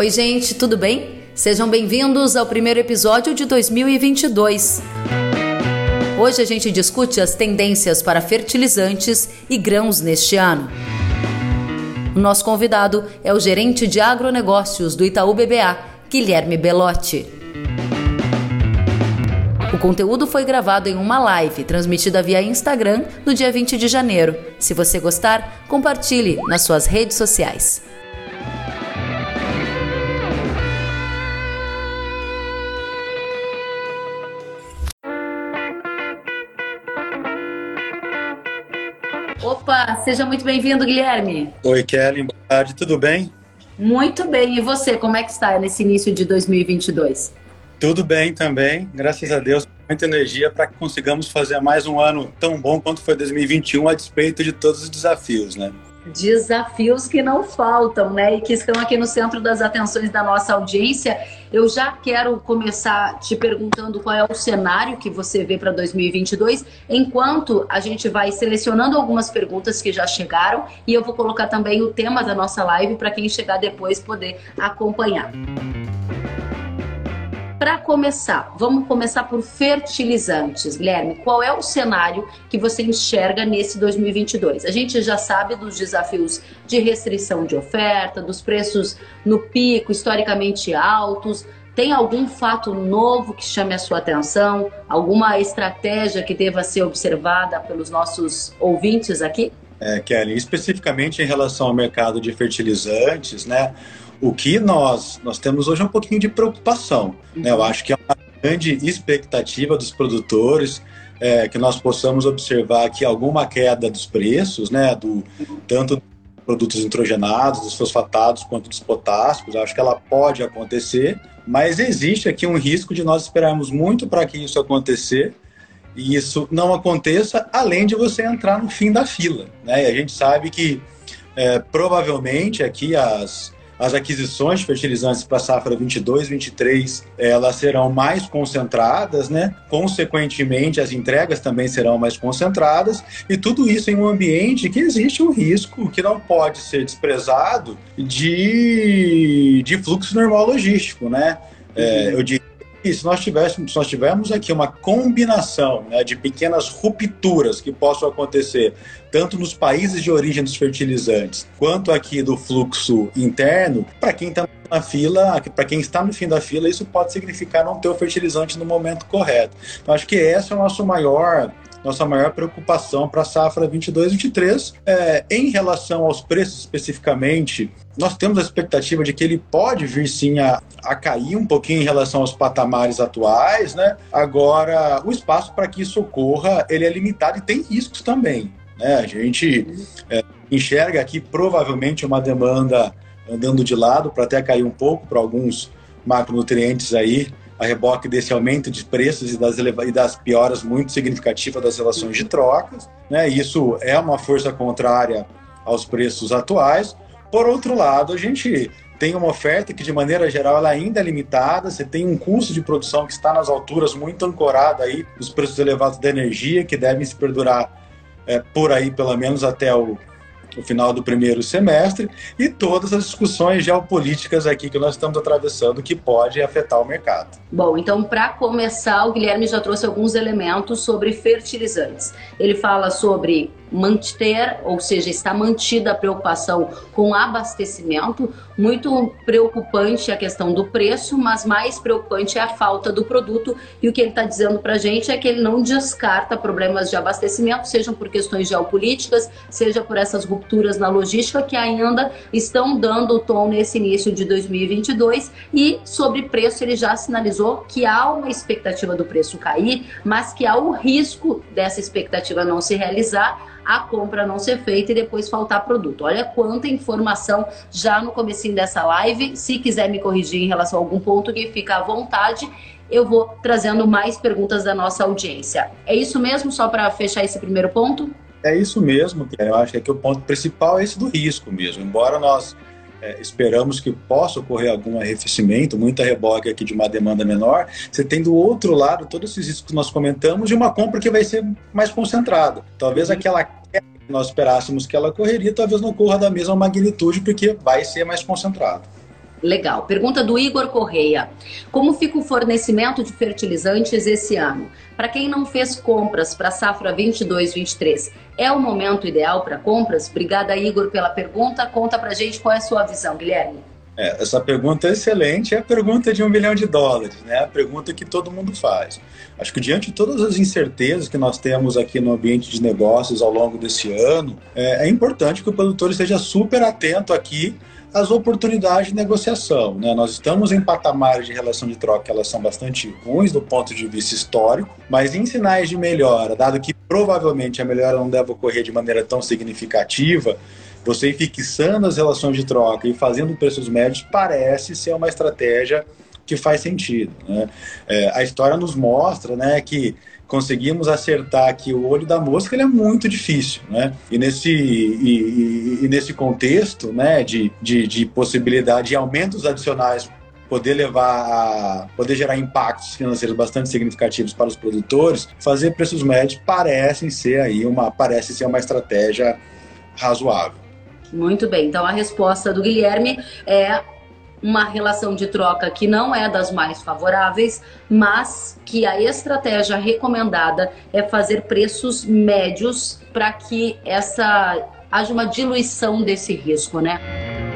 Oi, gente, tudo bem? Sejam bem-vindos ao primeiro episódio de 2022. Hoje a gente discute as tendências para fertilizantes e grãos neste ano. O nosso convidado é o gerente de agronegócios do Itaú BBA, Guilherme Belotti. O conteúdo foi gravado em uma live transmitida via Instagram no dia 20 de janeiro. Se você gostar, compartilhe nas suas redes sociais. Seja muito bem-vindo, Guilherme. Oi, Kelly, boa tarde, tudo bem? Muito bem, e você, como é que está nesse início de 2022? Tudo bem também, graças a Deus, muita energia para que consigamos fazer mais um ano tão bom quanto foi 2021, a despeito de todos os desafios, né? Desafios que não faltam, né? E que estão aqui no centro das atenções da nossa audiência. Eu já quero começar te perguntando qual é o cenário que você vê para 2022, enquanto a gente vai selecionando algumas perguntas que já chegaram e eu vou colocar também o tema da nossa live para quem chegar depois poder acompanhar. Para começar, vamos começar por fertilizantes. Guilherme, qual é o cenário que você enxerga nesse 2022? A gente já sabe dos desafios de restrição de oferta, dos preços no pico historicamente altos. Tem algum fato novo que chame a sua atenção? Alguma estratégia que deva ser observada pelos nossos ouvintes aqui? É, Kelly, especificamente em relação ao mercado de fertilizantes, né? O que nós, nós temos hoje é um pouquinho de preocupação. Uhum. Né? Eu acho que é uma grande expectativa dos produtores é, que nós possamos observar aqui alguma queda dos preços, né? Do, tanto dos produtos nitrogenados, dos fosfatados, quanto dos potássicos. Eu acho que ela pode acontecer, mas existe aqui um risco de nós esperarmos muito para que isso acontecer e isso não aconteça, além de você entrar no fim da fila. Né? E a gente sabe que é, provavelmente aqui as, as aquisições de fertilizantes para a safra 22, 23, elas serão mais concentradas, né? Consequentemente, as entregas também serão mais concentradas e tudo isso em um ambiente que existe um risco que não pode ser desprezado de, de fluxo normal logístico, né? É, eu diria e se nós tivéssemos, se nós tivermos aqui uma combinação né, de pequenas rupturas que possam acontecer, tanto nos países de origem dos fertilizantes, quanto aqui do fluxo interno, para quem está na fila, para quem está no fim da fila, isso pode significar não ter o fertilizante no momento correto. Então, acho que esse é o nosso maior nossa maior preocupação para a safra 22-23. É, em relação aos preços especificamente, nós temos a expectativa de que ele pode vir sim a, a cair um pouquinho em relação aos patamares atuais, né? Agora, o espaço para que isso ocorra, ele é limitado e tem riscos também. Né? A gente é, enxerga aqui provavelmente uma demanda andando de lado para até cair um pouco para alguns macronutrientes aí a reboque desse aumento de preços e das, e das pioras muito significativas das relações de trocas. Né? Isso é uma força contrária aos preços atuais. Por outro lado, a gente tem uma oferta que, de maneira geral, ela ainda é limitada. Você tem um custo de produção que está nas alturas muito ancorado aí nos preços elevados da energia, que devem se perdurar é, por aí, pelo menos até o, no final do primeiro semestre, e todas as discussões geopolíticas aqui que nós estamos atravessando que pode afetar o mercado. Bom, então para começar, o Guilherme já trouxe alguns elementos sobre fertilizantes. Ele fala sobre manter, ou seja, está mantida a preocupação com abastecimento. Muito preocupante a questão do preço, mas mais preocupante é a falta do produto. E o que ele está dizendo para a gente é que ele não descarta problemas de abastecimento, sejam por questões geopolíticas, seja por essas rupturas na logística que ainda estão dando o tom nesse início de 2022. E sobre preço, ele já sinalizou que há uma expectativa do preço cair, mas que há o risco dessa expectativa não se realizar a compra não ser feita e depois faltar produto. Olha quanta informação já no comecinho dessa live. Se quiser me corrigir em relação a algum ponto, que fica à vontade. Eu vou trazendo mais perguntas da nossa audiência. É isso mesmo, só para fechar esse primeiro ponto? É isso mesmo, eu acho que o ponto principal é esse do risco mesmo. Embora nós é, esperamos que possa ocorrer algum arrefecimento, muita reboque aqui de uma demanda menor, você tem do outro lado todos esses riscos que nós comentamos e uma compra que vai ser mais concentrada. Talvez uhum. aquela queda que nós esperássemos que ela correria, talvez não corra da mesma magnitude, porque vai ser mais concentrado. Legal. Pergunta do Igor Correia. Como fica o fornecimento de fertilizantes esse ano? Para quem não fez compras para a safra 22-23, é o momento ideal para compras? Obrigada, Igor, pela pergunta. Conta para gente qual é a sua visão, Guilherme. É, essa pergunta é excelente, é a pergunta de um milhão de dólares, né? A pergunta que todo mundo faz. Acho que diante de todas as incertezas que nós temos aqui no ambiente de negócios ao longo desse ano, é, é importante que o produtor esteja super atento aqui as oportunidades de negociação. Né? Nós estamos em patamares de relação de troca que elas são bastante ruins do ponto de vista histórico, mas em sinais de melhora, dado que provavelmente a melhora não deve ocorrer de maneira tão significativa, você ir fixando as relações de troca e fazendo preços médios parece ser uma estratégia que faz sentido. Né? É, a história nos mostra né, que conseguimos acertar que o olho da mosca ele é muito difícil, né? E nesse, e, e, e nesse contexto, né, de, de, de possibilidade de aumentos adicionais poder levar a poder gerar impactos financeiros bastante significativos para os produtores, fazer preços médios parecem ser aí uma parece ser uma estratégia razoável. Muito bem. Então a resposta do Guilherme é uma relação de troca que não é das mais favoráveis, mas que a estratégia recomendada é fazer preços médios para que essa haja uma diluição desse risco, né?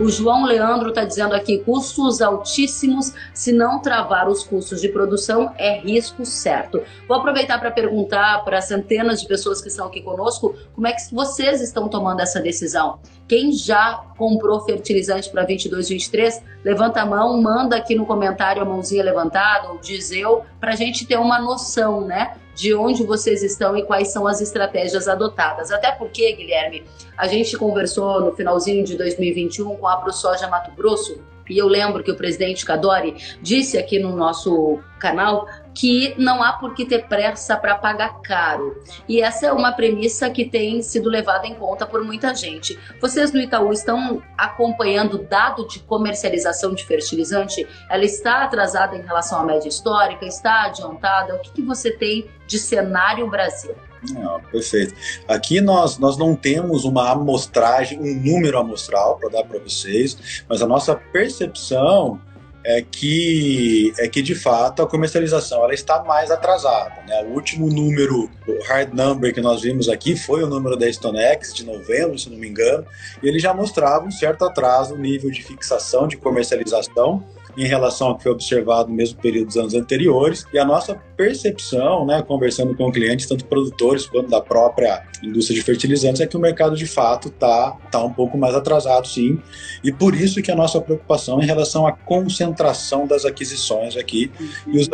O João Leandro está dizendo aqui: custos altíssimos, se não travar os custos de produção, é risco certo. Vou aproveitar para perguntar para centenas de pessoas que estão aqui conosco como é que vocês estão tomando essa decisão. Quem já comprou fertilizante para 22, 23, levanta a mão, manda aqui no comentário a mãozinha levantada, ou diz eu, para a gente ter uma noção, né? De onde vocês estão e quais são as estratégias adotadas. Até porque, Guilherme, a gente conversou no finalzinho de 2021 com a ProSoja Mato Grosso e eu lembro que o presidente Cadori disse aqui no nosso canal que não há por que ter pressa para pagar caro. E essa é uma premissa que tem sido levada em conta por muita gente. Vocês no Itaú estão acompanhando o dado de comercialização de fertilizante? Ela está atrasada em relação à média histórica? Está adiantada? O que, que você tem de cenário Brasil? Não, perfeito. Aqui nós, nós não temos uma amostragem, um número amostral para dar para vocês, mas a nossa percepção é que, é que de fato a comercialização ela está mais atrasada. Né? O último número, o hard number que nós vimos aqui foi o número da Stonex de novembro, se não me engano, e ele já mostrava um certo atraso no nível de fixação de comercialização em relação ao que foi observado no mesmo período dos anos anteriores. E a nossa percepção, né, conversando com clientes, tanto produtores quanto da própria indústria de fertilizantes, é que o mercado de fato está tá um pouco mais atrasado, sim. E por isso que a nossa preocupação em relação à concentração das aquisições aqui e os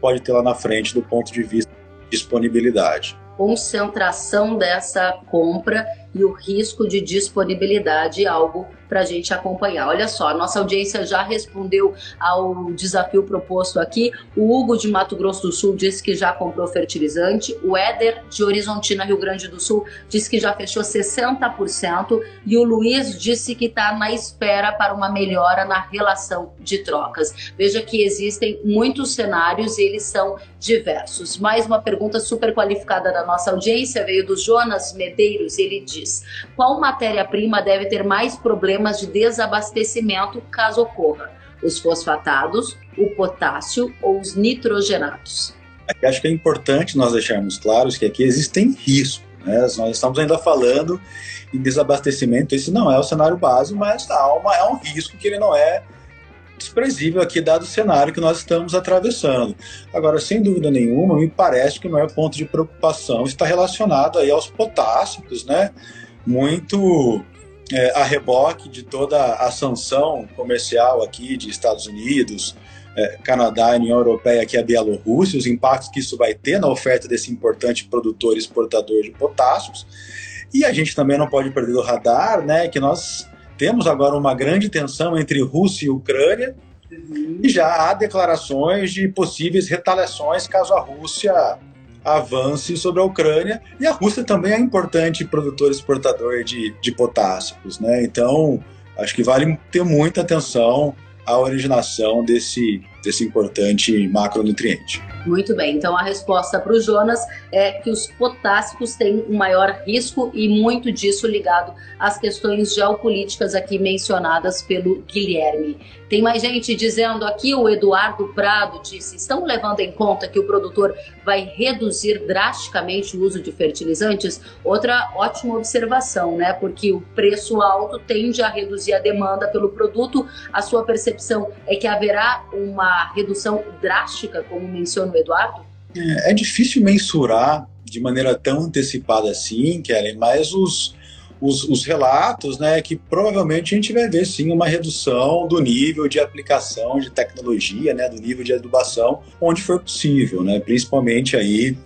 pode ter lá na frente do ponto de vista de disponibilidade. Concentração dessa compra e o risco de disponibilidade, é algo para a gente acompanhar. Olha só, a nossa audiência já respondeu ao desafio proposto aqui. O Hugo de Mato Grosso do Sul disse que já comprou fertilizante. O Éder de Horizontina, Rio Grande do Sul, disse que já fechou 60%. E o Luiz disse que está na espera para uma melhora na relação de trocas. Veja que existem muitos cenários e eles são diversos. Mais uma pergunta super qualificada da nossa audiência veio do Jonas Medeiros. Ele diz: qual matéria-prima deve ter mais problemas? de desabastecimento caso ocorra, os fosfatados, o potássio ou os nitrogenados. Acho que é importante nós deixarmos claros que aqui existem riscos. Né? Nós estamos ainda falando em desabastecimento, esse não é o cenário básico, mas há uma, é um risco que ele não é desprezível aqui, dado o cenário que nós estamos atravessando. Agora, sem dúvida nenhuma, me parece que o maior ponto de preocupação está relacionado aí aos potássicos, né? Muito é, a reboque de toda a sanção comercial aqui de Estados Unidos, é, Canadá e União Europeia, aqui a Bielorrússia, os impactos que isso vai ter na oferta desse importante produtor e exportador de potássios. E a gente também não pode perder do radar, né, que nós temos agora uma grande tensão entre Rússia e Ucrânia, uhum. e já há declarações de possíveis retaliações caso a Rússia avance sobre a Ucrânia. E a Rússia também é importante produtor e exportador de, de potássicos, né? Então, acho que vale ter muita atenção à originação desse, desse importante macronutriente. Muito bem, então a resposta para o Jonas é que os potássicos têm um maior risco e muito disso ligado às questões geopolíticas aqui mencionadas pelo Guilherme. Tem mais gente dizendo aqui, o Eduardo Prado disse: estão levando em conta que o produtor vai reduzir drasticamente o uso de fertilizantes? Outra ótima observação, né? Porque o preço alto tende a reduzir a demanda pelo produto. A sua percepção é que haverá uma redução drástica, como menciona o Eduardo? É, é difícil mensurar de maneira tão antecipada assim, Kellen, mas os os, os, relatos, né, que provavelmente a gente vai ver sim uma redução do nível de aplicação de tecnologia, né, do nível de adubação, onde for possível, né, principalmente aí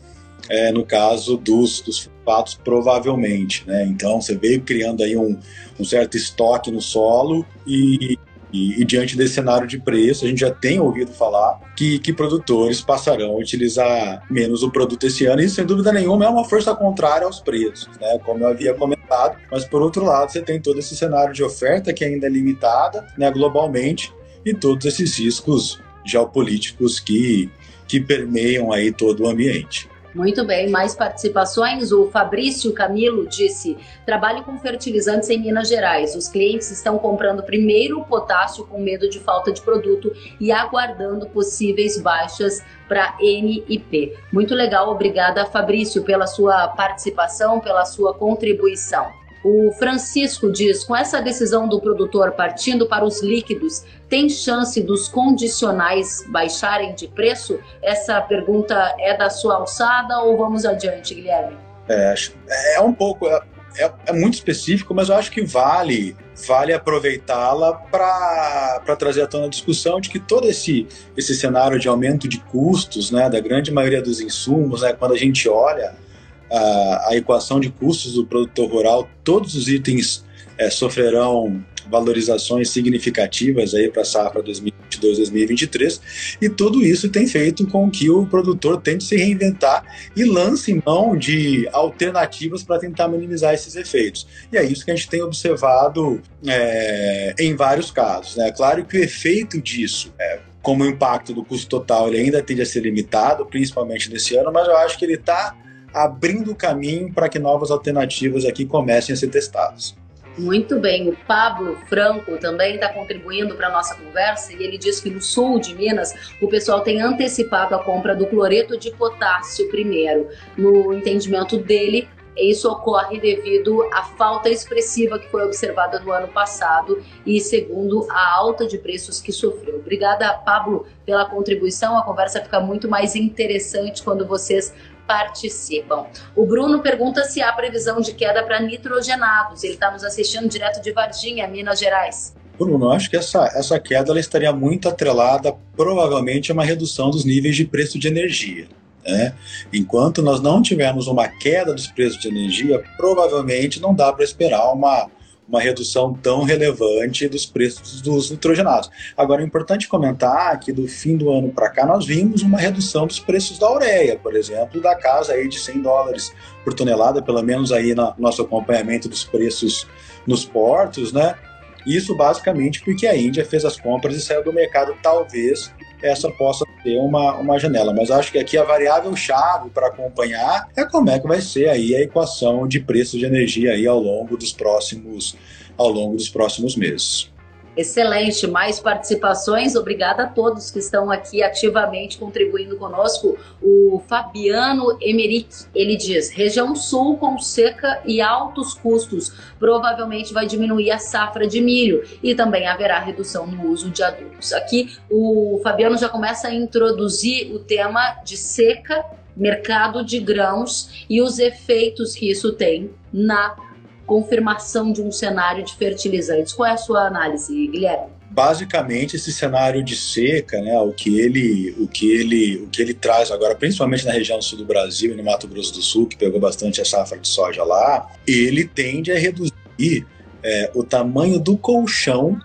é, no caso dos, dos fatos, provavelmente, né, então você veio criando aí um, um certo estoque no solo e e, e, diante desse cenário de preço, a gente já tem ouvido falar que, que produtores passarão a utilizar menos o produto esse ano, e sem dúvida nenhuma é uma força contrária aos preços, né? como eu havia comentado. Mas por outro lado, você tem todo esse cenário de oferta que ainda é limitada né, globalmente e todos esses riscos geopolíticos que, que permeiam aí todo o ambiente. Muito bem, mais participações. O Fabrício Camilo disse: trabalho com fertilizantes em Minas Gerais. Os clientes estão comprando primeiro o potássio com medo de falta de produto e aguardando possíveis baixas para NIP. Muito legal, obrigada, Fabrício, pela sua participação, pela sua contribuição. O Francisco diz: com essa decisão do produtor partindo para os líquidos, tem chance dos condicionais baixarem de preço? Essa pergunta é da sua alçada ou vamos adiante, Guilherme? É, é um pouco, é, é, é muito específico, mas eu acho que vale vale aproveitá-la para trazer à tona a discussão de que todo esse, esse cenário de aumento de custos né, da grande maioria dos insumos, né, quando a gente olha a, a equação de custos do produtor rural, todos os itens é, sofrerão valorizações significativas aí para a safra 2022-2023 e tudo isso tem feito com que o produtor tente se reinventar e lance mão de alternativas para tentar minimizar esses efeitos. E é isso que a gente tem observado é, em vários casos. É né? claro que o efeito disso, é, como o impacto do custo total, ele ainda tende a ser limitado, principalmente nesse ano, mas eu acho que ele está abrindo o caminho para que novas alternativas aqui comecem a ser testadas. Muito bem, o Pablo Franco também está contribuindo para a nossa conversa e ele diz que no sul de Minas o pessoal tem antecipado a compra do cloreto de potássio primeiro. No entendimento dele, isso ocorre devido à falta expressiva que foi observada no ano passado e segundo a alta de preços que sofreu. Obrigada, Pablo, pela contribuição. A conversa fica muito mais interessante quando vocês participam. O Bruno pergunta se há previsão de queda para nitrogenados. Ele está nos assistindo direto de Varginha, Minas Gerais. Bruno, acho que essa, essa queda ela estaria muito atrelada, provavelmente, a uma redução dos níveis de preço de energia. Né? Enquanto nós não tivermos uma queda dos preços de energia, provavelmente não dá para esperar uma, uma redução tão relevante dos preços dos nitrogenados. Agora, é importante comentar que do fim do ano para cá nós vimos uma redução dos preços da ureia, por exemplo, da casa aí de 100 dólares por tonelada, pelo menos aí no nosso acompanhamento dos preços nos portos, né? Isso basicamente porque a Índia fez as compras e saiu do mercado, talvez essa possa ter uma, uma janela. Mas acho que aqui a variável chave para acompanhar é como é que vai ser aí a equação de preços de energia aí ao longo dos próximos ao longo dos próximos meses. Excelente, mais participações. Obrigada a todos que estão aqui ativamente contribuindo conosco. O Fabiano Emerick, ele diz: região sul com seca e altos custos, provavelmente vai diminuir a safra de milho e também haverá redução no uso de adubos. Aqui o Fabiano já começa a introduzir o tema de seca, mercado de grãos e os efeitos que isso tem na confirmação de um cenário de fertilizantes. Qual é a sua análise, Guilherme? basicamente esse cenário de seca, né, o que ele, o que ele, o que ele traz agora, principalmente na região sul do Brasil e no Mato Grosso do Sul, que pegou bastante a safra de soja lá, ele tende a reduzir é, o tamanho do colchão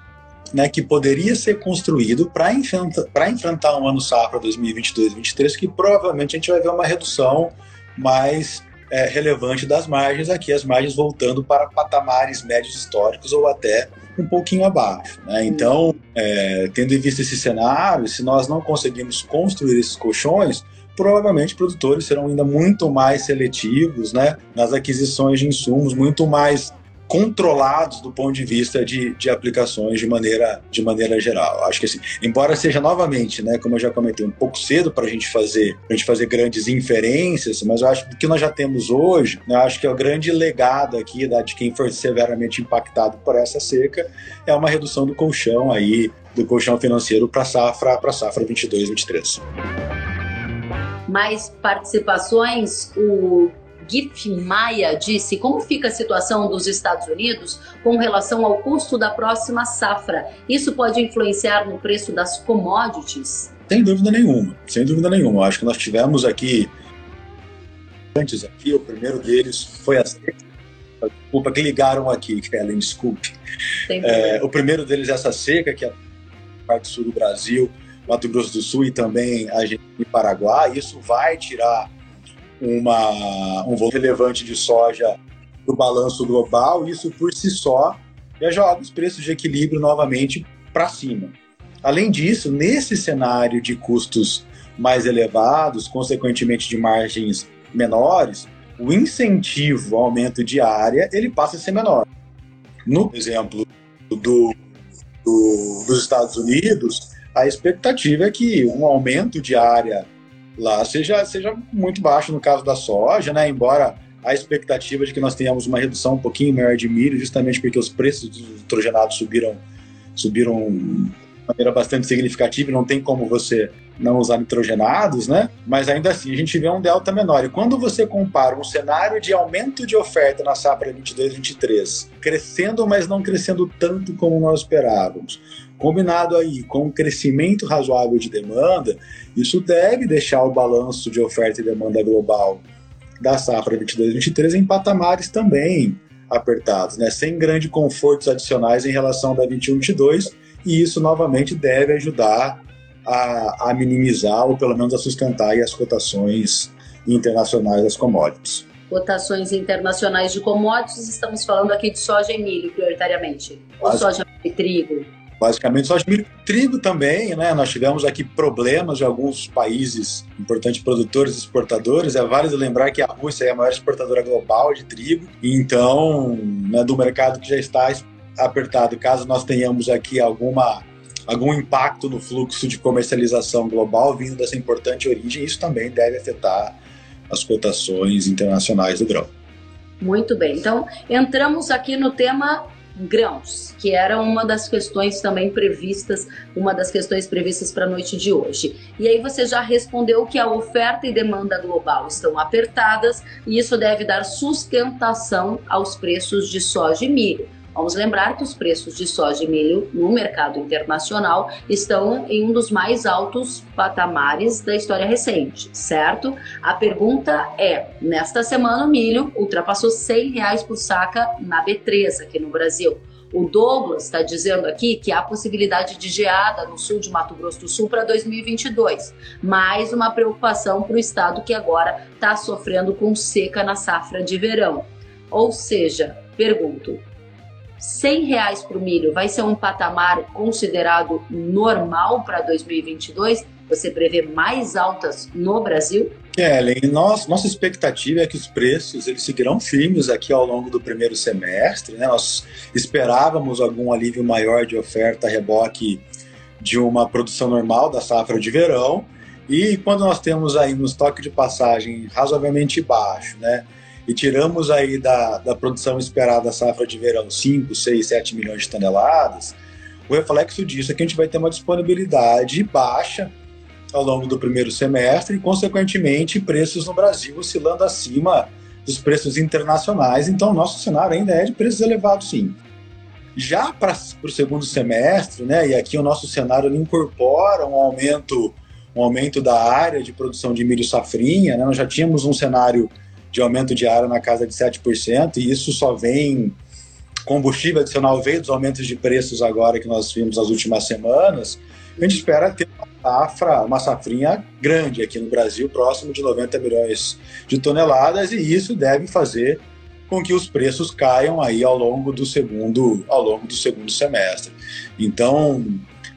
né, que poderia ser construído para enfrentar, enfrentar um ano safra 2022-2023, que provavelmente a gente vai ver uma redução mais é, relevante das margens, aqui as margens voltando para patamares médios históricos ou até um pouquinho abaixo. Né? Então, é, tendo em vista esse cenário, se nós não conseguimos construir esses colchões, provavelmente produtores serão ainda muito mais seletivos né, nas aquisições de insumos, muito mais controlados do ponto de vista de, de aplicações de maneira, de maneira geral. Acho que assim, embora seja novamente, né, como eu já comentei, um pouco cedo para a gente fazer, a gente fazer grandes inferências, mas eu acho que o que nós já temos hoje, né, acho que é o grande legado aqui da, de quem for severamente impactado por essa seca é uma redução do colchão aí do colchão financeiro para safra para safra 22 23 mais participações. O Gif Maia disse como fica a situação dos Estados Unidos com relação ao custo da próxima safra. Isso pode influenciar no preço das commodities? Sem dúvida nenhuma, sem dúvida nenhuma. Eu acho que nós tivemos aqui antes aqui, o primeiro deles foi a desculpa que ligaram aqui, Kellen, desculpe. É, o primeiro deles é essa seca, que é a parte sul do Brasil, Mato Grosso do Sul e também Argentina e Paraguai. Isso vai tirar uma, um volume relevante de soja do balanço global. Isso por si só já joga os preços de equilíbrio novamente para cima. Além disso, nesse cenário de custos mais elevados, consequentemente de margens menores, o incentivo ao aumento de área ele passa a ser menor. No exemplo do, do, dos Estados Unidos, a expectativa é que um aumento de área lá seja, seja muito baixo no caso da soja, né? Embora a expectativa de que nós tenhamos uma redução um pouquinho maior de milho, justamente porque os preços dos nitrogenados subiram, subiram de maneira bastante significativa, não tem como você não usar nitrogenados, né? Mas ainda assim a gente vê um delta menor. E quando você compara um cenário de aumento de oferta na safra 22-23, crescendo, mas não crescendo tanto como nós esperávamos, combinado aí com um crescimento razoável de demanda, isso deve deixar o balanço de oferta e demanda global da safra 22-23 em patamares também apertados, né? sem grandes confortos adicionais em relação da 21-22, e isso novamente deve ajudar a, a, minimizar ou pelo menos a sustentar as cotações internacionais das commodities. Cotações internacionais de commodities, estamos falando aqui de soja e milho prioritariamente, ou soja e trigo? Basicamente só milho trigo também, né? Nós tivemos aqui problemas de alguns países importantes produtores e exportadores. É válido lembrar que a Rússia é a maior exportadora global de trigo, então, né, do mercado que já está apertado, caso nós tenhamos aqui alguma algum impacto no fluxo de comercialização global vindo dessa importante origem, isso também deve afetar as cotações internacionais do grão. Muito bem. Então, entramos aqui no tema grãos, que era uma das questões também previstas, uma das questões previstas para a noite de hoje. E aí você já respondeu que a oferta e demanda global estão apertadas e isso deve dar sustentação aos preços de soja e milho. Vamos lembrar que os preços de soja e milho no mercado internacional estão em um dos mais altos patamares da história recente, certo? A pergunta é: nesta semana o milho ultrapassou 100 reais por saca na B3 aqui no Brasil. O Douglas está dizendo aqui que há possibilidade de geada no sul de Mato Grosso do Sul para 2022. Mais uma preocupação para o estado que agora está sofrendo com seca na safra de verão. Ou seja, pergunto, 100 reais para o milho vai ser um patamar considerado normal para 2022? Você prevê mais altas no Brasil? Ellen, nós, nossa expectativa é que os preços eles seguirão firmes aqui ao longo do primeiro semestre. Né? Nós esperávamos algum alívio maior de oferta reboque de uma produção normal da safra de verão. E quando nós temos aí um estoque de passagem razoavelmente baixo, né? E tiramos aí da, da produção esperada da safra de verão 5, 6, 7 milhões de toneladas, o reflexo disso é que a gente vai ter uma disponibilidade baixa ao longo do primeiro semestre e, consequentemente, preços no Brasil oscilando acima dos preços internacionais. Então, nosso cenário ainda é de preços elevados, sim. Já para o segundo semestre, né, e aqui o nosso cenário incorpora um aumento, um aumento da área de produção de milho safrinha, né, nós já tínhamos um cenário de aumento de área na casa de 7%, e isso só vem combustível adicional veio dos aumentos de preços agora que nós vimos nas últimas semanas. A gente espera ter safra, uma safrinha grande aqui no Brasil, próximo de 90 milhões de toneladas, e isso deve fazer com que os preços caiam aí ao longo do segundo, ao longo do segundo semestre. Então,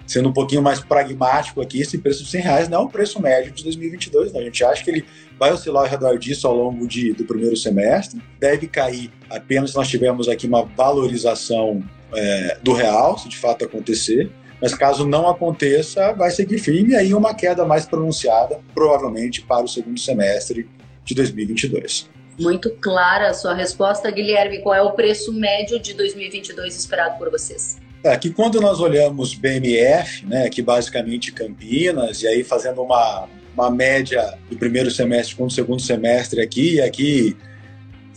sendo um pouquinho mais pragmático aqui, esse preço de 100 reais não é o preço médio de 2022, não. A gente acha que ele vai oscilar ao redor disso ao longo de, do primeiro semestre, deve cair apenas se nós tivermos aqui uma valorização é, do real, se de fato acontecer, mas caso não aconteça, vai seguir firme e aí uma queda mais pronunciada, provavelmente para o segundo semestre de 2022. Muito clara a sua resposta, Guilherme. Qual é o preço médio de 2022 esperado por vocês? É, que quando nós olhamos BMF, né, que basicamente Campinas, e aí fazendo uma, uma média do primeiro semestre com o segundo semestre aqui, e aqui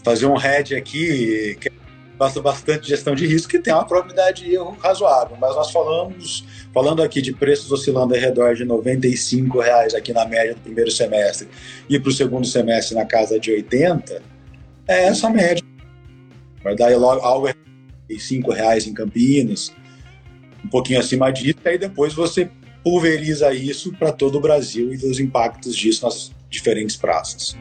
fazer um head aqui, que basta bastante gestão de risco, que tem uma probabilidade de erro razoável. Mas nós falamos, falando aqui de preços oscilando ao redor de R$ reais aqui na média do primeiro semestre e para o segundo semestre na casa de 80, é essa média. Vai dar algo R$ reais em Campinas, um pouquinho acima disso, e aí depois você pulveriza isso para todo o Brasil e os impactos disso nas diferentes praças.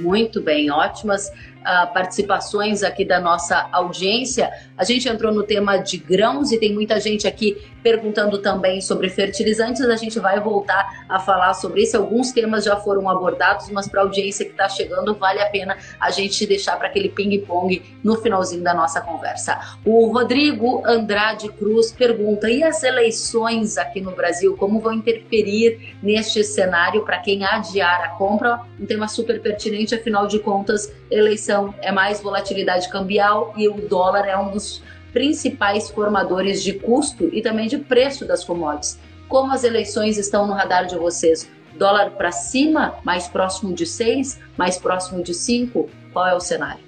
Muito bem, ótimas uh, participações aqui da nossa audiência. A gente entrou no tema de grãos e tem muita gente aqui perguntando também sobre fertilizantes. A gente vai voltar a falar sobre isso. Alguns temas já foram abordados, mas para a audiência que está chegando, vale a pena a gente deixar para aquele ping-pong no finalzinho da nossa conversa. O Rodrigo Andrade Cruz pergunta: e as eleições aqui no Brasil, como vão interferir neste cenário para quem adiar a compra? Um tema super pertinente, afinal de contas, eleição é mais volatilidade cambial e o dólar é um dos principais formadores de custo e também de preço das commodities. Como as eleições estão no radar de vocês? Dólar para cima, mais próximo de 6, mais próximo de 5? Qual é o cenário?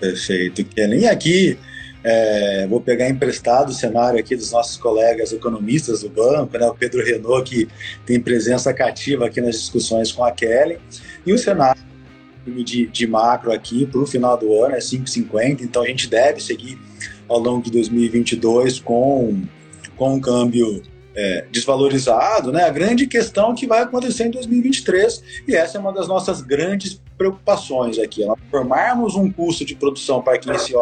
Perfeito, Kellen. E aqui, é, vou pegar emprestado o cenário aqui dos nossos colegas economistas do banco, né, o Pedro Renault, que tem presença cativa aqui nas discussões com a Kelly, e o cenário de, de macro aqui para o final do ano é 5,50, então a gente deve seguir ao longo de 2022 com, com um câmbio é, desvalorizado, né? A grande questão que vai acontecer em 2023 e essa é uma das nossas grandes preocupações aqui, é formarmos um custo de produção para que esse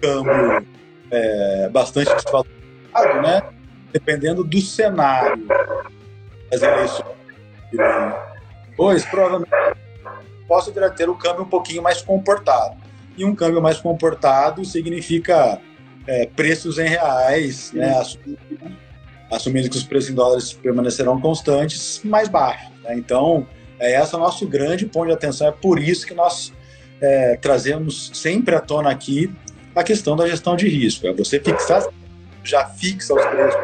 câmbio é, bastante desvalorizado, né? Dependendo do cenário das eleições, pois provavelmente possa vir ter o câmbio um pouquinho mais comportado. E um câmbio mais comportado significa é, preços em reais, né, assumindo, assumindo, que os preços em dólares permanecerão constantes, mais baixos. Né? Então, é esse é o nosso grande ponto de atenção. É por isso que nós é, trazemos sempre à tona aqui a questão da gestão de risco. É você fixar, já fixa os preços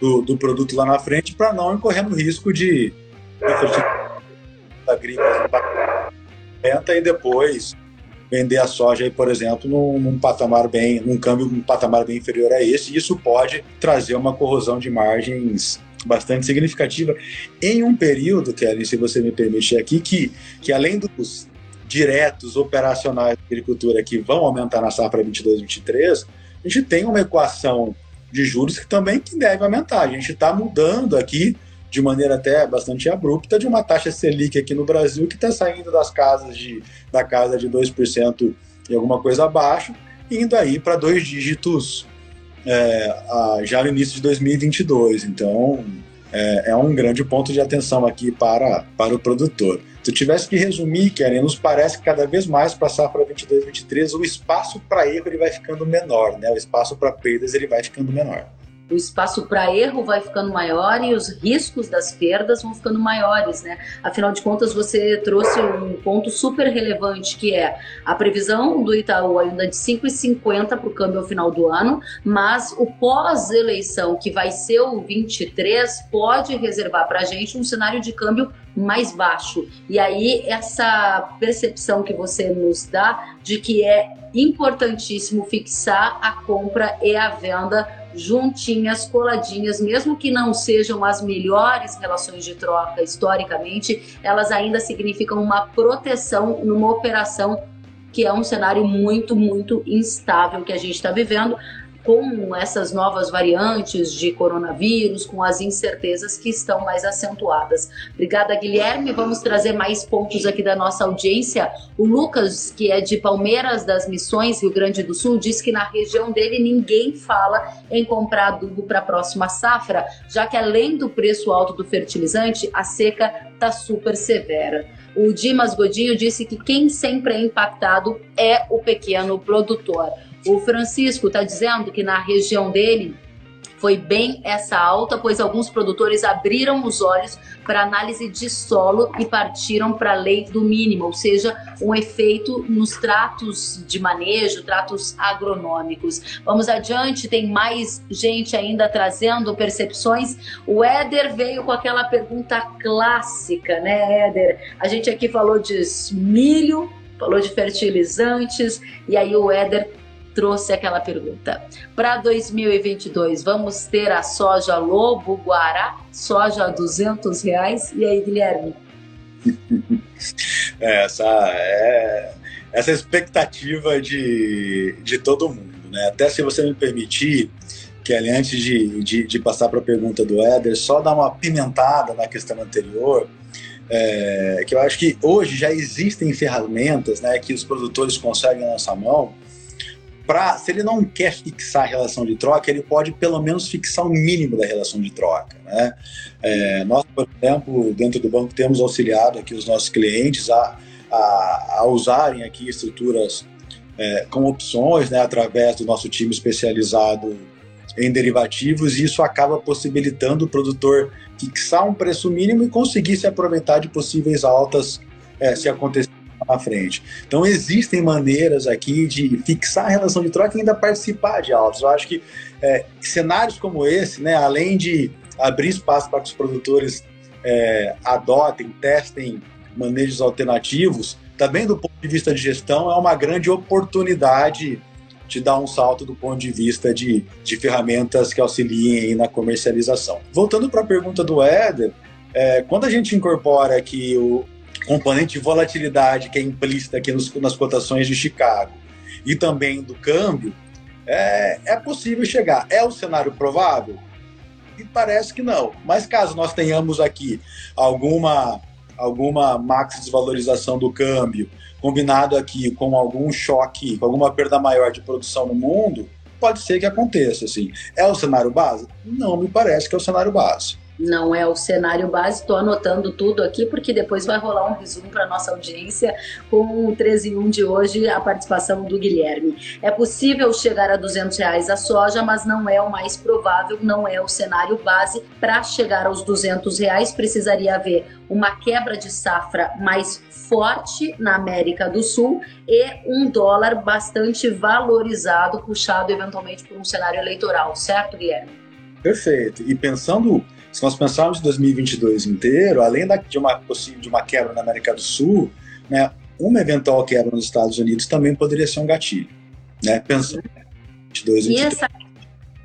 do, do produto lá na frente para não incorrer no risco de, da gripe e depois vender a soja aí, por exemplo, num, num, patamar bem, num câmbio um patamar bem inferior a esse, e isso pode trazer uma corrosão de margens bastante significativa em um período, Kelly, se você me permite aqui, que, que além dos diretos operacionais da agricultura que vão aumentar na safra 22-23, a gente tem uma equação de juros que também que deve aumentar. A gente está mudando aqui de maneira até bastante abrupta de uma taxa Selic aqui no Brasil que está saindo das casas de, da casa de 2% e alguma coisa abaixo, indo aí para dois dígitos é, a, já no início de 2022. Então, é, é, um grande ponto de atenção aqui para, para o produtor. Se eu tivesse que resumir, Karen, nos parece que cada vez mais passar para 22, 23, o espaço para erro ele vai ficando menor, né? o espaço para perdas ele vai ficando menor o espaço para erro vai ficando maior e os riscos das perdas vão ficando maiores, né? Afinal de contas, você trouxe um ponto super relevante que é a previsão do Itaú ainda de 5,50 para o câmbio ao final do ano, mas o pós-eleição, que vai ser o 23, pode reservar para a gente um cenário de câmbio mais baixo. E aí, essa percepção que você nos dá de que é importantíssimo fixar a compra e a venda juntinhas, coladinhas, mesmo que não sejam as melhores relações de troca historicamente, elas ainda significam uma proteção numa operação que é um cenário muito, muito instável que a gente está vivendo. Com essas novas variantes de coronavírus, com as incertezas que estão mais acentuadas. Obrigada, Guilherme. Vamos trazer mais pontos aqui da nossa audiência. O Lucas, que é de Palmeiras das Missões, Rio Grande do Sul, diz que na região dele ninguém fala em comprar adubo para a próxima safra, já que além do preço alto do fertilizante, a seca está super severa. O Dimas Godinho disse que quem sempre é impactado é o pequeno produtor. O Francisco está dizendo que na região dele foi bem essa alta, pois alguns produtores abriram os olhos para análise de solo e partiram para a lei do mínimo, ou seja, um efeito nos tratos de manejo, tratos agronômicos. Vamos adiante, tem mais gente ainda trazendo percepções. O Éder veio com aquela pergunta clássica, né, Éder? A gente aqui falou de milho, falou de fertilizantes, e aí o Éder trouxe aquela pergunta. Para 2022, vamos ter a soja Lobo Guará, soja a 200 reais? E aí, Guilherme? essa é essa expectativa de, de todo mundo, né? Até se você me permitir, Kelly, antes de, de, de passar para a pergunta do Éder, só dar uma pimentada na questão anterior, é, que eu acho que hoje já existem ferramentas né, que os produtores conseguem nossa mão se ele não quer fixar a relação de troca, ele pode pelo menos fixar o mínimo da relação de troca. Né? É, nós, por exemplo, dentro do banco temos auxiliado aqui os nossos clientes a, a, a usarem aqui estruturas é, com opções, né, através do nosso time especializado em derivativos, e isso acaba possibilitando o produtor fixar um preço mínimo e conseguir se aproveitar de possíveis altas é, se acontecer frente. Então existem maneiras aqui de fixar a relação de troca e ainda participar de altos. Eu acho que é, cenários como esse, né, além de abrir espaço para que os produtores é, adotem, testem manejos alternativos, também do ponto de vista de gestão é uma grande oportunidade de dar um salto do ponto de vista de, de ferramentas que auxiliem na comercialização. Voltando para a pergunta do Éder, é, quando a gente incorpora aqui o, componente de volatilidade que é implícita aqui nos, nas cotações de Chicago e também do câmbio, é, é possível chegar. É o cenário provável? E parece que não. Mas caso nós tenhamos aqui alguma, alguma max desvalorização do câmbio, combinado aqui com algum choque, com alguma perda maior de produção no mundo, pode ser que aconteça. Assim. É o cenário base? Não me parece que é o cenário base não é o cenário base. Estou anotando tudo aqui porque depois vai rolar um resumo para nossa audiência com o 13 e 1 de hoje, a participação do Guilherme. É possível chegar a 200 reais a soja, mas não é o mais provável, não é o cenário base. Para chegar aos 200 reais, precisaria haver uma quebra de safra mais forte na América do Sul e um dólar bastante valorizado, puxado eventualmente por um cenário eleitoral, certo, Guilherme? Perfeito. E pensando se nós pensarmos 2022 inteiro, além da, de, uma, de uma quebra na América do Sul, né, uma eventual quebra nos Estados Unidos também poderia ser um gatilho. Né? Pensando em 2022. E essa,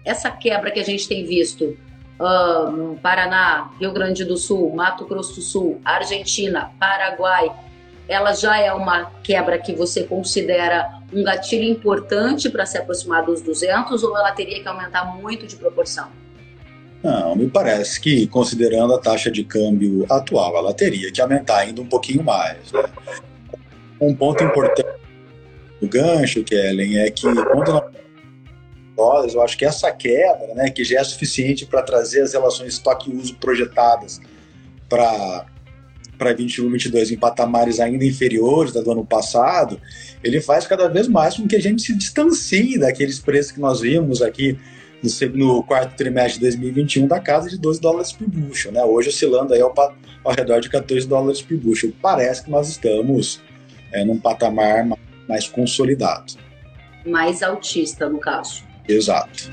essa quebra que a gente tem visto uh, no Paraná, Rio Grande do Sul, Mato Grosso do Sul, Argentina, Paraguai, ela já é uma quebra que você considera um gatilho importante para se aproximar dos 200 ou ela teria que aumentar muito de proporção? Não, me parece que, considerando a taxa de câmbio atual, ela teria que aumentar ainda um pouquinho mais. Né? Um ponto importante do gancho, Kellen, é que quando nós dólares, eu acho que essa quebra, né, que já é suficiente para trazer as relações estoque-uso projetadas para para 21, 22 em patamares ainda inferiores da do ano passado, ele faz cada vez mais com que a gente se distancie daqueles preços que nós vimos aqui no, quarto trimestre de 2021 da casa de 12 dólares por bushel, né? Hoje oscilando aí ao, ao redor de 14 dólares por bushel. Parece que nós estamos é, num patamar mais consolidado. Mais altista, no caso. Exato.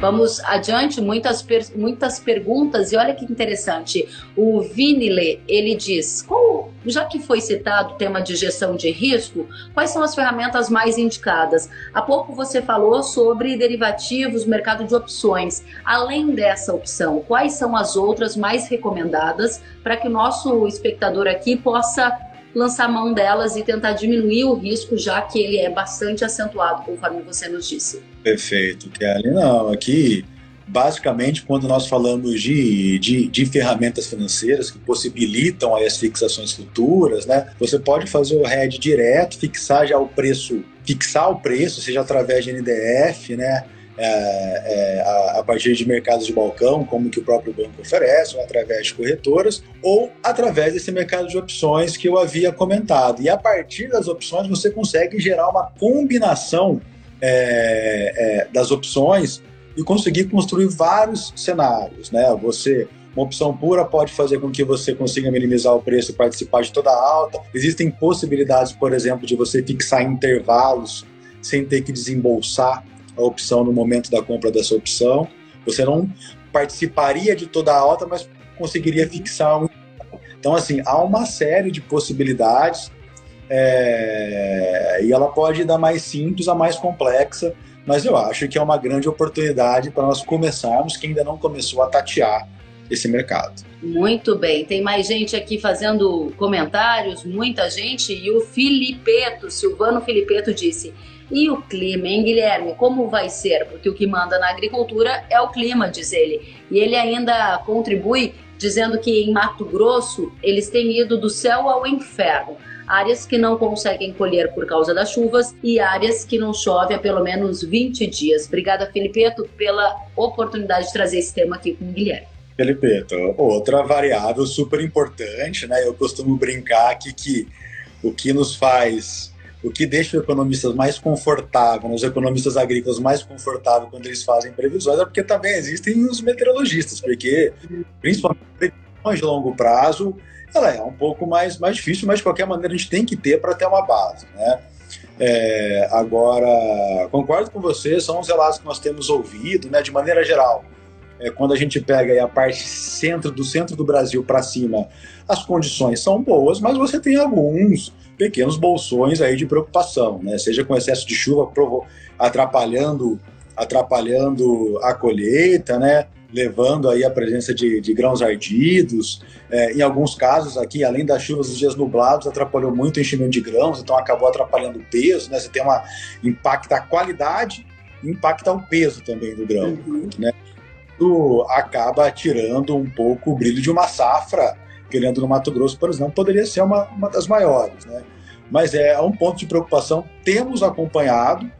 Vamos adiante, muitas, muitas perguntas, e olha que interessante. O Vinile, ele diz, qual, já que foi citado o tema de gestão de risco, quais são as ferramentas mais indicadas? Há pouco você falou sobre derivativos, mercado de opções. Além dessa opção, quais são as outras mais recomendadas para que o nosso espectador aqui possa lançar mão delas e tentar diminuir o risco, já que ele é bastante acentuado, conforme você nos disse. Perfeito, Kelly. Não, aqui basicamente, quando nós falamos de, de, de, ferramentas financeiras que possibilitam as fixações futuras, né? Você pode fazer o RED direto, fixar já o preço, fixar o preço, seja através de NDF, né? É, é, a, a, partir de mercados de balcão, como que o próprio banco oferece, ou através de corretoras, ou através desse mercado de opções que eu havia comentado. E a partir das opções você consegue gerar uma combinação é, é das opções e conseguir construir vários cenários, né? Você uma opção pura pode fazer com que você consiga minimizar o preço e participar de toda a alta. Existem possibilidades, por exemplo, de você fixar intervalos sem ter que desembolsar a opção no momento da compra dessa opção. Você não participaria de toda a alta, mas conseguiria fixar um. Então, assim, há uma série de possibilidades é... e ela pode ir da mais simples a mais complexa mas eu acho que é uma grande oportunidade para nós começarmos, que ainda não começou a tatear esse mercado. Muito bem, tem mais gente aqui fazendo comentários, muita gente, e o Filipeto, Silvano Filipeto disse: e o clima, hein, Guilherme? Como vai ser? Porque o que manda na agricultura é o clima, diz ele. E ele ainda contribui dizendo que em Mato Grosso eles têm ido do céu ao inferno áreas que não conseguem colher por causa das chuvas e áreas que não chove há pelo menos 20 dias. Obrigada, Felipeto, pela oportunidade de trazer esse tema aqui com o Guilherme. Felipeto, outra variável super importante, né? Eu costumo brincar aqui que o que nos faz o que deixa os economistas mais confortáveis, os economistas agrícolas mais confortáveis quando eles fazem previsões, é porque também existem os meteorologistas, porque principalmente previsões de longo prazo, ela é um pouco mais, mais difícil, mas de qualquer maneira a gente tem que ter para ter uma base, né? É, agora, concordo com você, são os relatos que nós temos ouvido, né, de maneira geral. É, quando a gente pega a parte centro do centro do Brasil para cima, as condições são boas, mas você tem alguns pequenos bolsões aí de preocupação, né? Seja com excesso de chuva atrapalhando atrapalhando a colheita, né? Levando aí a presença de, de grãos ardidos. É, em alguns casos aqui, além das chuvas dos dias nublados, atrapalhou muito o enchimento de grãos, então acabou atrapalhando o peso, né? Você tem uma impacta a qualidade, impacta o peso também do grão, uhum. né? Isso acaba tirando um pouco o brilho de uma safra, querendo no Mato Grosso, por exemplo, poderia ser uma, uma das maiores, né? Mas é um ponto de preocupação, temos acompanhado,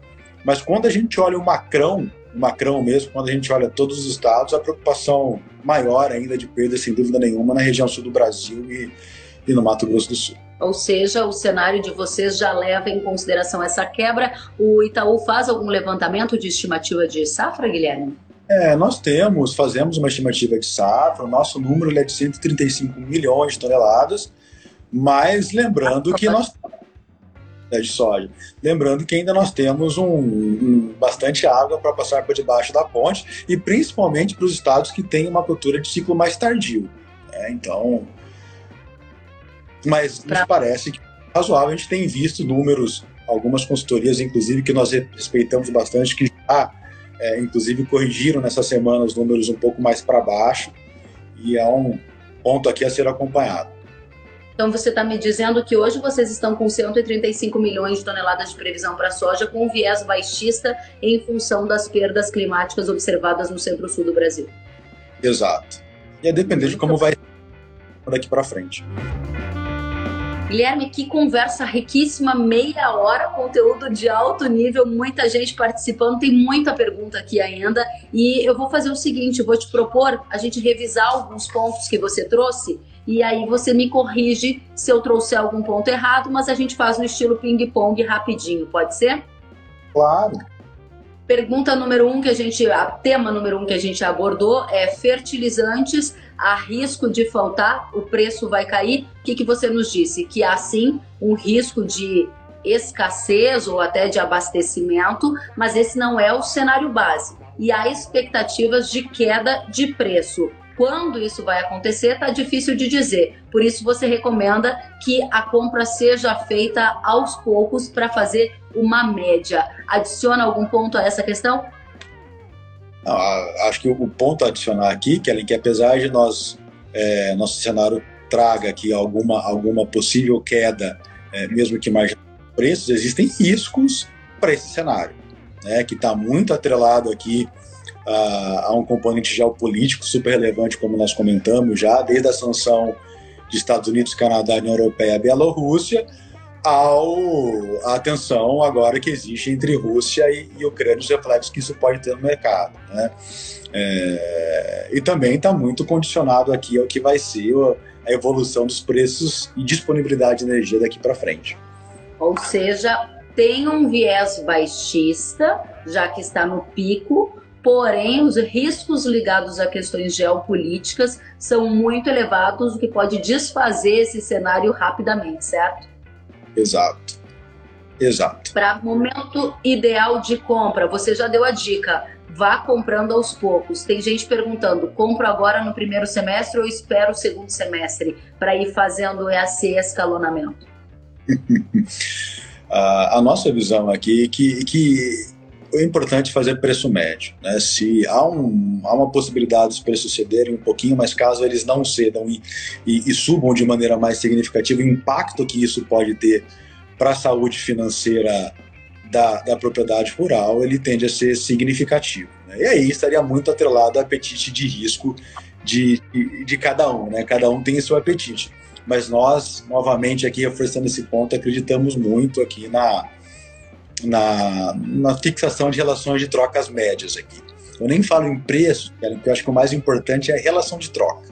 mas quando a gente olha o macrão, Macrão mesmo, quando a gente olha todos os estados, a preocupação maior ainda de perda, sem dúvida nenhuma, na região sul do Brasil e, e no Mato Grosso do Sul. Ou seja, o cenário de vocês já leva em consideração essa quebra. O Itaú faz algum levantamento de estimativa de safra, Guilherme? É, nós temos, fazemos uma estimativa de safra, o nosso número é de 135 milhões de toneladas, mas lembrando que nós né, de soja. Lembrando que ainda nós temos um, um bastante água para passar por debaixo da ponte e principalmente para os estados que têm uma cultura de ciclo mais tardio. Né? Então, mas nos parece que é razoável. A gente tem visto números, algumas consultorias, inclusive, que nós respeitamos bastante, que já, é, inclusive, corrigiram nessa semana os números um pouco mais para baixo e é um ponto aqui a ser acompanhado. Então você está me dizendo que hoje vocês estão com 135 milhões de toneladas de previsão para a soja com viés baixista em função das perdas climáticas observadas no centro-sul do Brasil. Exato. E é depender de como vai daqui para frente. Guilherme, que conversa riquíssima, meia hora, conteúdo de alto nível, muita gente participando, tem muita pergunta aqui ainda. E eu vou fazer o seguinte: vou te propor a gente revisar alguns pontos que você trouxe e aí você me corrige se eu trouxer algum ponto errado, mas a gente faz no estilo ping-pong rapidinho, pode ser? Claro. Pergunta número um que a gente, a tema número um que a gente abordou é fertilizantes, há risco de faltar, o preço vai cair. O que, que você nos disse? Que há sim um risco de escassez ou até de abastecimento, mas esse não é o cenário base. E há expectativas de queda de preço. Quando isso vai acontecer, está difícil de dizer. Por isso, você recomenda que a compra seja feita aos poucos para fazer uma média. Adiciona algum ponto a essa questão? Acho que o ponto a adicionar aqui, Kellen, que apesar de nós, é, nosso cenário traga aqui alguma, alguma possível queda, é, mesmo que de preços, existem riscos para esse cenário, né, que está muito atrelado aqui a, a, um componente geopolítico super relevante, como nós comentamos já, desde a sanção de Estados Unidos, Canadá, União Europeia e Bielorrússia, ao a atenção agora que existe entre Rússia e, e Ucrânia, os reflexos que isso pode ter no mercado. Né? É, e também está muito condicionado aqui ao que vai ser a evolução dos preços e disponibilidade de energia daqui para frente. Ou seja, tem um viés baixista, já que está no pico, porém os riscos ligados a questões geopolíticas são muito elevados, o que pode desfazer esse cenário rapidamente, certo? Exato. Exato. Para momento ideal de compra, você já deu a dica. Vá comprando aos poucos. Tem gente perguntando: compro agora no primeiro semestre ou espero o segundo semestre para ir fazendo esse escalonamento? a, a nossa visão aqui é que, que é importante fazer preço médio. Né? Se há, um, há uma possibilidade dos preços cederem um pouquinho, mas caso eles não cedam e, e, e subam de maneira mais significativa, o impacto que isso pode ter para a saúde financeira da, da, propriedade rural, ele tende a ser significativo. Né? E aí estaria muito atrelado ao apetite de risco de, de, de cada um. Né? Cada um tem seu apetite. Mas nós, novamente, aqui reforçando esse ponto, acreditamos muito aqui na, na, na fixação de relações de trocas médias aqui. Eu nem falo em preço, que eu acho que o mais importante é a relação de troca,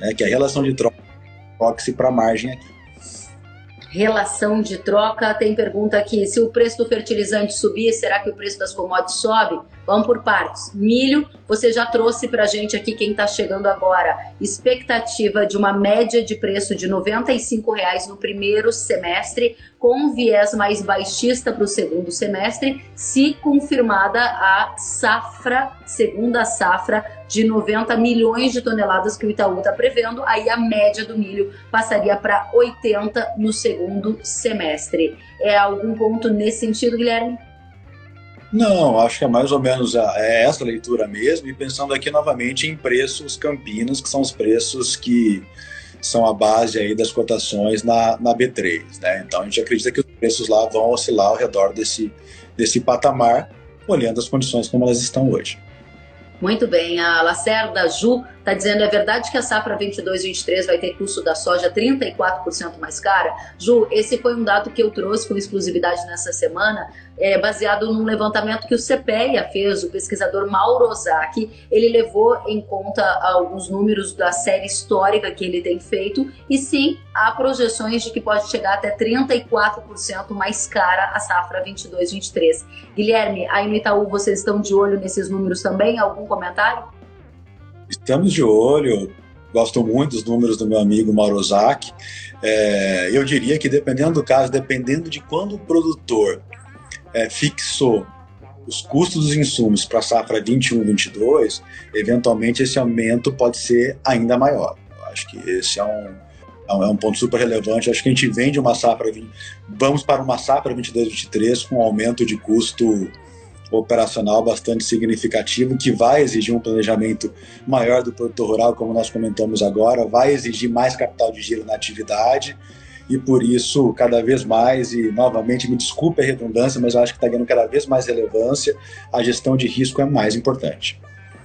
né? que é a relação de troca troque-se para a margem aqui. Relação de troca, tem pergunta aqui, se o preço do fertilizante subir, será que o preço das commodities sobe? Vamos por partes. Milho, você já trouxe para a gente aqui, quem está chegando agora, expectativa de uma média de preço de R$ 95,00 no primeiro semestre, com viés mais baixista para o segundo semestre, se confirmada a safra, segunda safra, de 90 milhões de toneladas que o Itaú está prevendo, aí a média do milho passaria para 80 no segundo semestre. É algum ponto nesse sentido, Guilherme? Não, acho que é mais ou menos a, é essa leitura mesmo, e pensando aqui novamente em preços campinos, que são os preços que são a base aí das cotações na, na B3. Né? Então a gente acredita que os preços lá vão oscilar ao redor desse, desse patamar, olhando as condições como elas estão hoje. Muito bem, a Lacerda Ju está dizendo, é verdade que a safra 22-23 vai ter custo da soja 34% mais cara? Ju, esse foi um dado que eu trouxe com exclusividade nessa semana, é, baseado num levantamento que o CPEA fez, o pesquisador Mauro Ozaki, ele levou em conta alguns números da série histórica que ele tem feito, e sim, há projeções de que pode chegar até 34% mais cara a safra 22-23. Guilherme, aí no Itaú vocês estão de olho nesses números também? Algum comentário? Estamos de olho, gosto muito dos números do meu amigo Mauro Ozaki. É, eu diria que dependendo do caso, dependendo de quando o produtor é, fixou os custos dos insumos para a safra 21-22, eventualmente esse aumento pode ser ainda maior. Eu acho que esse é um, é um ponto super relevante. Acho que a gente vende uma safra, vamos para uma safra 22-23 com um aumento de custo operacional bastante significativo, que vai exigir um planejamento maior do produtor rural, como nós comentamos agora, vai exigir mais capital de giro na atividade, e por isso, cada vez mais, e novamente, me desculpe a redundância, mas eu acho que está ganhando cada vez mais relevância, a gestão de risco é mais importante.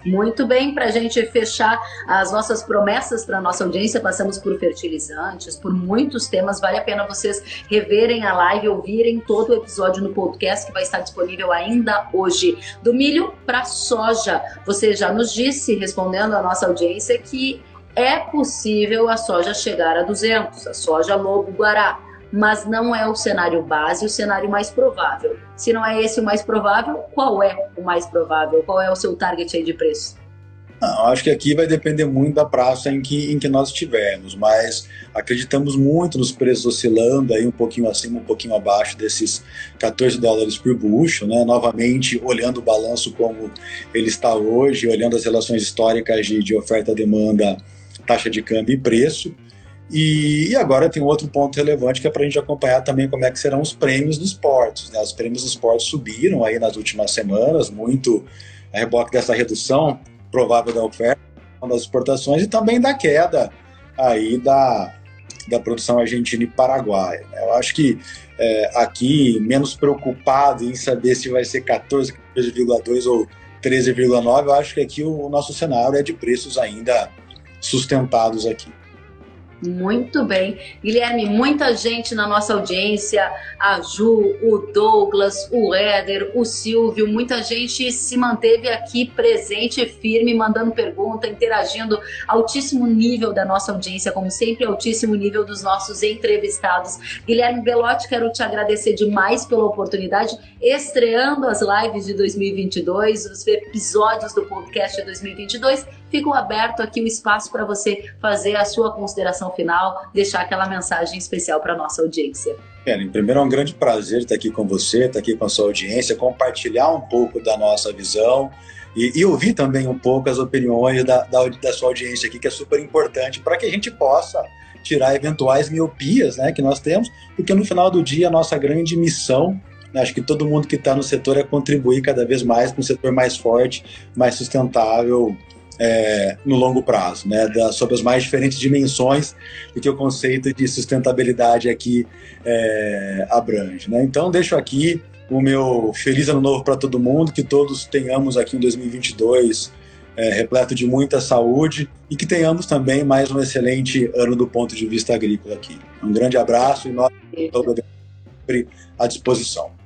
Muito bem, para a gente fechar as nossas promessas para a nossa audiência, passamos por fertilizantes, por muitos temas. Vale a pena vocês reverem a live, ouvirem todo o episódio no podcast que vai estar disponível ainda hoje. Do milho para soja. Você já nos disse, respondendo à nossa audiência, que é possível a soja chegar a 200, a soja lobo-guará mas não é o cenário base, o cenário mais provável. Se não é esse o mais provável, qual é o mais provável? Qual é o seu target aí de preço? Não, acho que aqui vai depender muito da praça em que, em que nós estivermos, mas acreditamos muito nos preços oscilando aí um pouquinho acima, um pouquinho abaixo desses 14 dólares por bucho, né? Novamente, olhando o balanço como ele está hoje, olhando as relações históricas de, de oferta-demanda, taxa de câmbio e preço. E, e, agora tem outro ponto relevante que é para a gente acompanhar também como é que serão os prêmios dos portos. Né? Os prêmios dos portos subiram aí nas últimas semanas, muito a reboque dessa redução provável da oferta das exportações e também da queda aí da, da produção argentina e paraguaia. Né? Eu acho que é, aqui, menos preocupado em saber se vai ser 14, 14,2 ou 13,9, eu acho que aqui o, o nosso cenário é de preços ainda sustentados aqui. Muito bem. Guilherme, muita gente na nossa audiência, a Ju, o Douglas, o Éder, o Silvio, muita gente se manteve aqui presente firme, mandando pergunta, interagindo. Altíssimo nível da nossa audiência, como sempre, altíssimo nível dos nossos entrevistados. Guilherme Belotti, quero te agradecer demais pela oportunidade, estreando as lives de 2022, os episódios do podcast de 2022. Ficou aberto aqui o espaço para você fazer a sua consideração final, deixar aquela mensagem especial para nossa audiência. Karen, primeiro é um grande prazer estar aqui com você, estar aqui com a sua audiência, compartilhar um pouco da nossa visão e, e ouvir também um pouco as opiniões da, da, da sua audiência aqui, que é super importante para que a gente possa tirar eventuais miopias né, que nós temos, porque no final do dia a nossa grande missão né, Acho que todo mundo que está no setor é contribuir cada vez mais para um setor mais forte, mais sustentável é, no longo prazo, né, da, sobre as mais diferentes dimensões do que o conceito de sustentabilidade aqui é, abrange. Né? Então, deixo aqui o meu feliz ano novo para todo mundo, que todos tenhamos aqui em 2022 é, repleto de muita saúde e que tenhamos também mais um excelente ano do ponto de vista agrícola aqui. Um grande abraço e nós estamos sempre à disposição.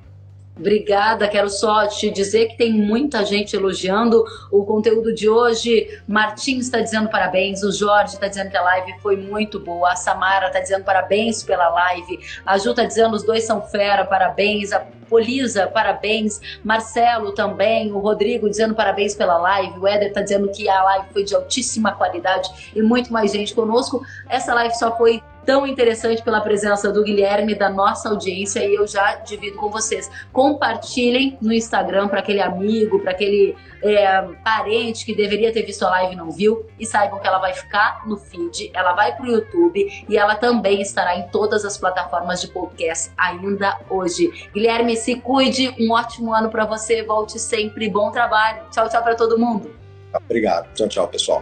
Obrigada, quero só te dizer que tem muita gente elogiando o conteúdo de hoje. Martins está dizendo parabéns, o Jorge está dizendo que a live foi muito boa, a Samara está dizendo parabéns pela live, a Ju está dizendo os dois são fera, parabéns, a Polisa, parabéns, Marcelo também, o Rodrigo dizendo parabéns pela live, o Éder está dizendo que a live foi de altíssima qualidade e muito mais gente conosco. Essa live só foi tão interessante pela presença do Guilherme, da nossa audiência, e eu já divido com vocês. Compartilhem no Instagram para aquele amigo, para aquele é, parente que deveria ter visto a live e não viu, e saibam que ela vai ficar no feed, ela vai para o YouTube e ela também estará em todas as plataformas de podcast ainda hoje. Guilherme, se cuide, um ótimo ano para você, volte sempre, bom trabalho. Tchau, tchau para todo mundo. Obrigado. Tchau, tchau, pessoal.